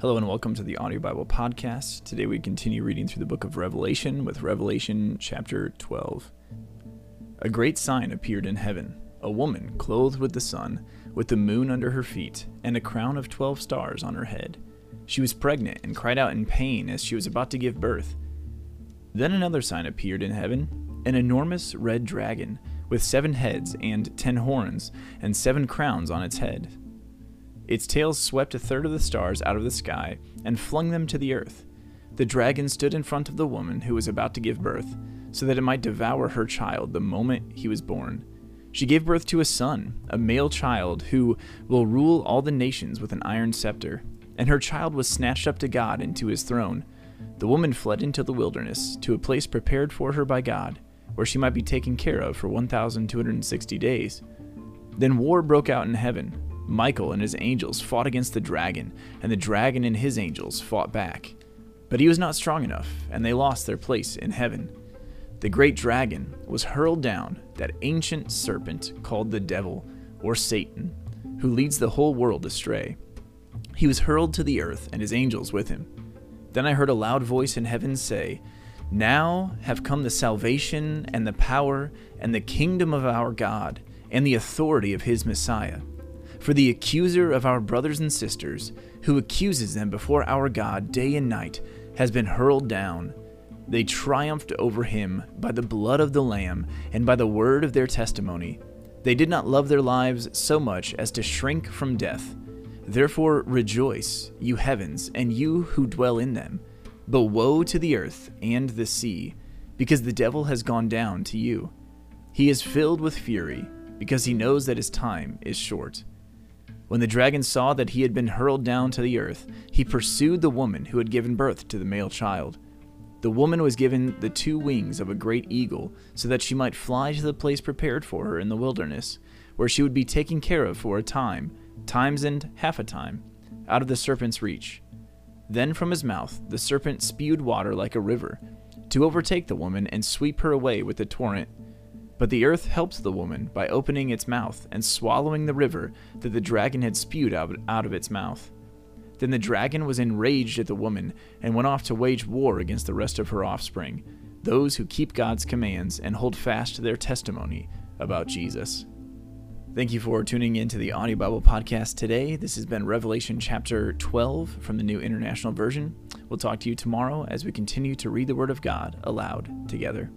Hello and welcome to the Audio Bible Podcast. Today we continue reading through the book of Revelation with Revelation chapter 12. A great sign appeared in heaven a woman clothed with the sun, with the moon under her feet, and a crown of twelve stars on her head. She was pregnant and cried out in pain as she was about to give birth. Then another sign appeared in heaven an enormous red dragon, with seven heads and ten horns, and seven crowns on its head. Its tail swept a third of the stars out of the sky and flung them to the earth. The dragon stood in front of the woman who was about to give birth, so that it might devour her child the moment he was born. She gave birth to a son, a male child, who will rule all the nations with an iron scepter, and her child was snatched up to God and to his throne. The woman fled into the wilderness, to a place prepared for her by God, where she might be taken care of for 1,260 days. Then war broke out in heaven Michael and his angels fought against the dragon, and the dragon and his angels fought back. But he was not strong enough, and they lost their place in heaven. The great dragon was hurled down, that ancient serpent called the devil, or Satan, who leads the whole world astray. He was hurled to the earth, and his angels with him. Then I heard a loud voice in heaven say, Now have come the salvation, and the power, and the kingdom of our God, and the authority of his Messiah. For the accuser of our brothers and sisters, who accuses them before our God day and night, has been hurled down. They triumphed over him by the blood of the Lamb and by the word of their testimony. They did not love their lives so much as to shrink from death. Therefore rejoice, you heavens, and you who dwell in them. But woe to the earth and the sea, because the devil has gone down to you. He is filled with fury, because he knows that his time is short. When the dragon saw that he had been hurled down to the earth, he pursued the woman who had given birth to the male child. The woman was given the two wings of a great eagle, so that she might fly to the place prepared for her in the wilderness, where she would be taken care of for a time, times and half a time, out of the serpent's reach. Then from his mouth the serpent spewed water like a river, to overtake the woman and sweep her away with the torrent. But the earth helped the woman by opening its mouth and swallowing the river that the dragon had spewed out, out of its mouth. Then the dragon was enraged at the woman and went off to wage war against the rest of her offspring, those who keep God's commands and hold fast to their testimony about Jesus. Thank you for tuning in to the Audio Bible Podcast today. This has been Revelation chapter 12 from the New International Version. We'll talk to you tomorrow as we continue to read the Word of God aloud together.